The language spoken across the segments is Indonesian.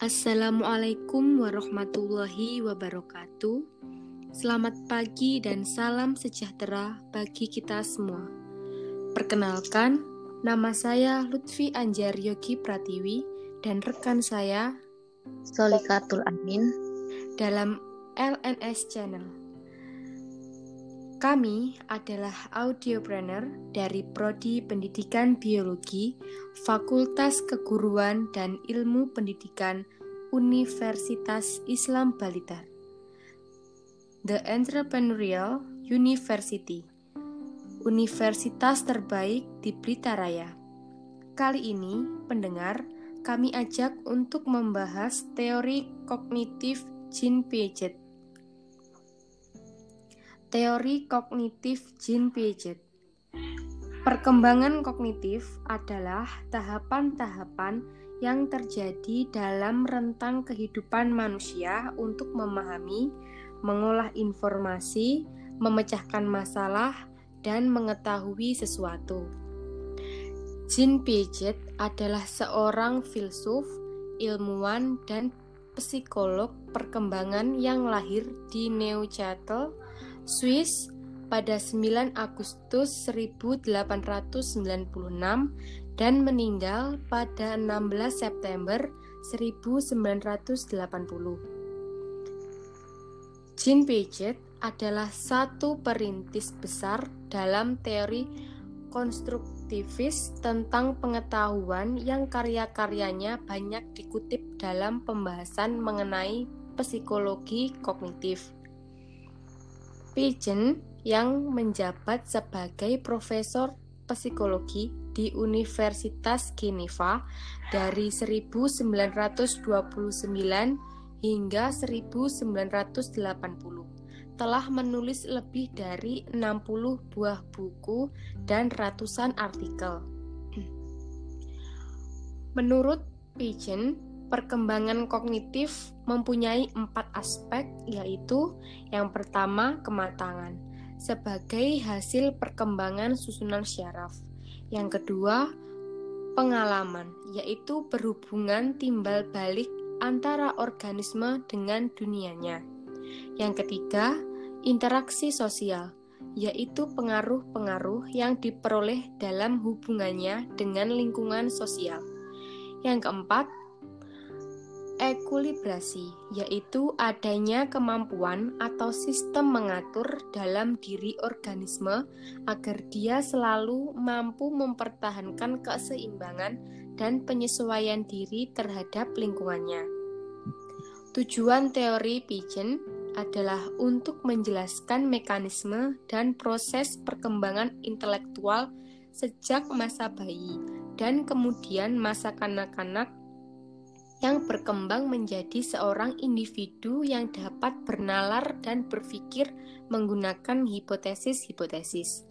Assalamualaikum warahmatullahi wabarakatuh. Selamat pagi dan salam sejahtera bagi kita semua. Perkenalkan, nama saya Lutfi Anjar Yogi Pratiwi dan rekan saya Solikatul Amin dalam LNS Channel. Kami adalah audiopreneur dari Prodi Pendidikan Biologi, Fakultas Keguruan dan Ilmu Pendidikan Universitas Islam Balitar. The Entrepreneurial University, universitas terbaik di Blitaraya. Kali ini, pendengar, kami ajak untuk membahas teori kognitif Jean Piaget Teori kognitif Jean Piaget. Perkembangan kognitif adalah tahapan-tahapan yang terjadi dalam rentang kehidupan manusia untuk memahami, mengolah informasi, memecahkan masalah, dan mengetahui sesuatu. Jean Piaget adalah seorang filsuf, ilmuwan, dan psikolog perkembangan yang lahir di Neuchâtel, Swiss pada 9 Agustus 1896 dan meninggal pada 16 September 1980. Jean Piaget adalah satu perintis besar dalam teori konstruktivis tentang pengetahuan yang karya-karyanya banyak dikutip dalam pembahasan mengenai psikologi kognitif. Pigeon yang menjabat sebagai profesor psikologi di Universitas Geneva dari 1929 hingga 1980 telah menulis lebih dari 60 buah buku dan ratusan artikel. Menurut Pigeon, perkembangan kognitif mempunyai empat aspek, yaitu yang pertama kematangan sebagai hasil perkembangan susunan syaraf. Yang kedua, pengalaman, yaitu berhubungan timbal balik antara organisme dengan dunianya. Yang ketiga, interaksi sosial, yaitu pengaruh-pengaruh yang diperoleh dalam hubungannya dengan lingkungan sosial. Yang keempat, ekulibrasi, yaitu adanya kemampuan atau sistem mengatur dalam diri organisme agar dia selalu mampu mempertahankan keseimbangan dan penyesuaian diri terhadap lingkungannya. Tujuan teori Pigeon adalah untuk menjelaskan mekanisme dan proses perkembangan intelektual sejak masa bayi dan kemudian masa kanak-kanak yang berkembang menjadi seorang individu yang dapat bernalar dan berpikir menggunakan hipotesis-hipotesis.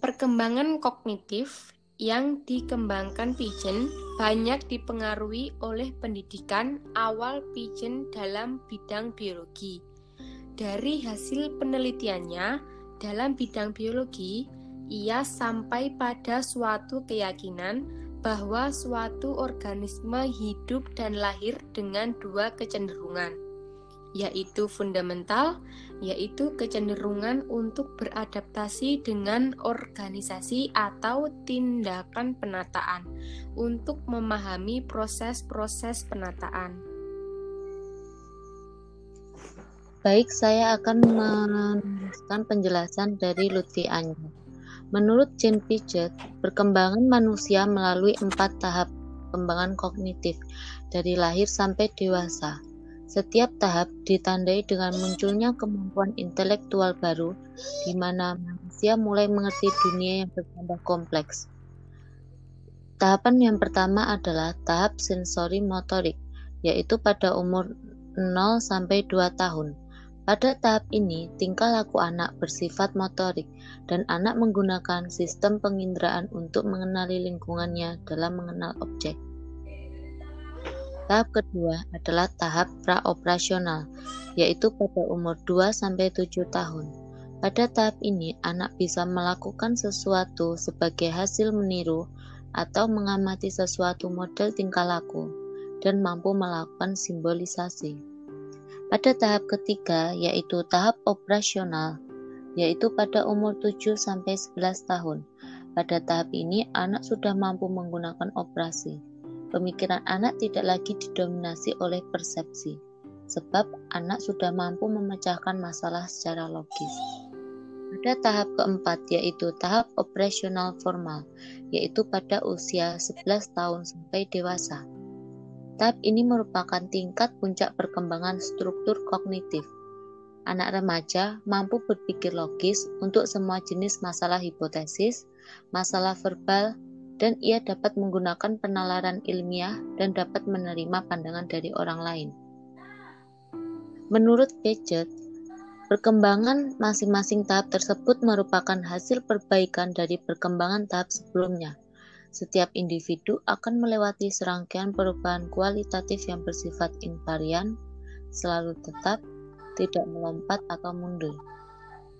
Perkembangan kognitif yang dikembangkan Pigeon banyak dipengaruhi oleh pendidikan awal Pigeon dalam bidang biologi. Dari hasil penelitiannya dalam bidang biologi, ia sampai pada suatu keyakinan bahwa suatu organisme hidup dan lahir dengan dua kecenderungan, yaitu fundamental, yaitu kecenderungan untuk beradaptasi dengan organisasi atau tindakan penataan untuk memahami proses-proses penataan. Baik, saya akan meneruskan penjelasan dari Lutfi Anjar. Menurut Jean Piaget, perkembangan manusia melalui empat tahap perkembangan kognitif dari lahir sampai dewasa. Setiap tahap ditandai dengan munculnya kemampuan intelektual baru di mana manusia mulai mengerti dunia yang bertambah kompleks. Tahapan yang pertama adalah tahap sensori motorik, yaitu pada umur 0 sampai 2 tahun. Pada tahap ini, tingkah laku anak bersifat motorik, dan anak menggunakan sistem penginderaan untuk mengenali lingkungannya dalam mengenal objek. Tahap kedua adalah tahap praoperasional, yaitu pada umur 2-7 tahun. Pada tahap ini, anak bisa melakukan sesuatu sebagai hasil meniru atau mengamati sesuatu model tingkah laku dan mampu melakukan simbolisasi. Pada tahap ketiga, yaitu tahap operasional, yaitu pada umur 7 sampai 11 tahun. Pada tahap ini, anak sudah mampu menggunakan operasi. Pemikiran anak tidak lagi didominasi oleh persepsi, sebab anak sudah mampu memecahkan masalah secara logis. Pada tahap keempat, yaitu tahap operasional formal, yaitu pada usia 11 tahun sampai dewasa. Tahap ini merupakan tingkat puncak perkembangan struktur kognitif. Anak remaja mampu berpikir logis untuk semua jenis masalah hipotesis, masalah verbal, dan ia dapat menggunakan penalaran ilmiah dan dapat menerima pandangan dari orang lain. Menurut Piaget, perkembangan masing-masing tahap tersebut merupakan hasil perbaikan dari perkembangan tahap sebelumnya. Setiap individu akan melewati serangkaian perubahan kualitatif yang bersifat invarian, selalu tetap, tidak melompat atau mundur.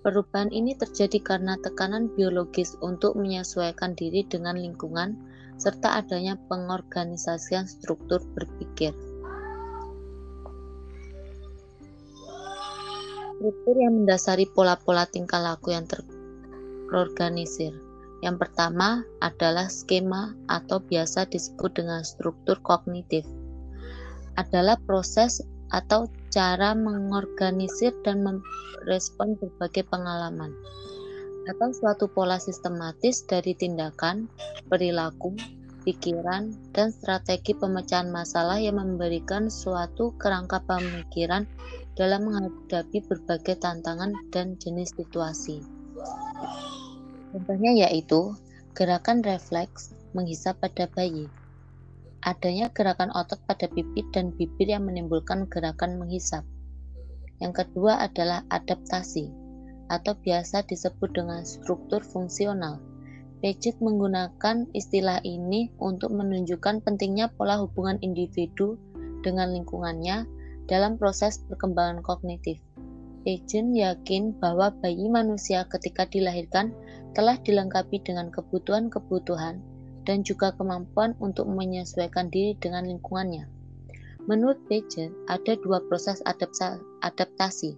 Perubahan ini terjadi karena tekanan biologis untuk menyesuaikan diri dengan lingkungan serta adanya pengorganisasian struktur berpikir. Struktur yang mendasari pola-pola tingkah laku yang terorganisir. Yang pertama adalah skema atau biasa disebut dengan struktur kognitif. Adalah proses atau cara mengorganisir dan merespon berbagai pengalaman atau suatu pola sistematis dari tindakan, perilaku, pikiran, dan strategi pemecahan masalah yang memberikan suatu kerangka pemikiran dalam menghadapi berbagai tantangan dan jenis situasi. Contohnya yaitu gerakan refleks menghisap pada bayi. Adanya gerakan otot pada bibir dan bibir yang menimbulkan gerakan menghisap. Yang kedua adalah adaptasi atau biasa disebut dengan struktur fungsional. Piaget menggunakan istilah ini untuk menunjukkan pentingnya pola hubungan individu dengan lingkungannya dalam proses perkembangan kognitif. Piaget yakin bahwa bayi manusia ketika dilahirkan telah dilengkapi dengan kebutuhan-kebutuhan dan juga kemampuan untuk menyesuaikan diri dengan lingkungannya. Menurut Piaget, ada dua proses adaptasi,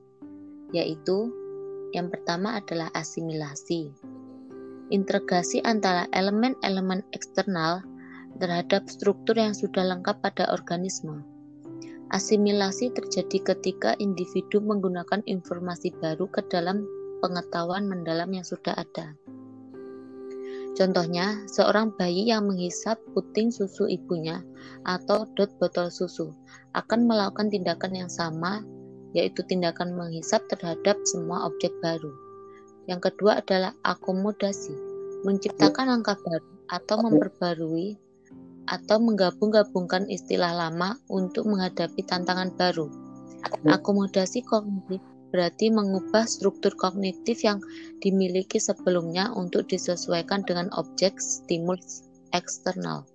yaitu yang pertama adalah asimilasi. Integrasi antara elemen-elemen eksternal terhadap struktur yang sudah lengkap pada organisme. Asimilasi terjadi ketika individu menggunakan informasi baru ke dalam pengetahuan mendalam yang sudah ada. Contohnya, seorang bayi yang menghisap puting susu ibunya atau dot botol susu akan melakukan tindakan yang sama, yaitu tindakan menghisap terhadap semua objek baru. Yang kedua adalah akomodasi, menciptakan langkah baru atau memperbarui atau menggabung-gabungkan istilah lama untuk menghadapi tantangan baru. Akomodasi kognitif berarti mengubah struktur kognitif yang dimiliki sebelumnya untuk disesuaikan dengan objek stimulus eksternal.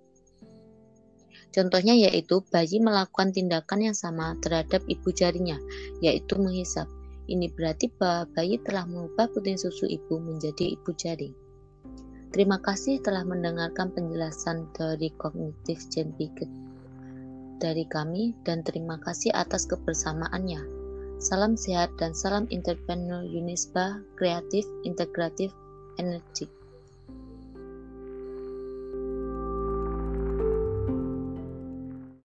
Contohnya yaitu bayi melakukan tindakan yang sama terhadap ibu jarinya, yaitu menghisap. Ini berarti bahwa bayi telah mengubah puting susu ibu menjadi ibu jari. Terima kasih telah mendengarkan penjelasan dari kognitif Jen Piaget dari kami dan terima kasih atas kebersamaannya. Salam sehat dan salam entrepreneur Unisba, kreatif, integratif, energik.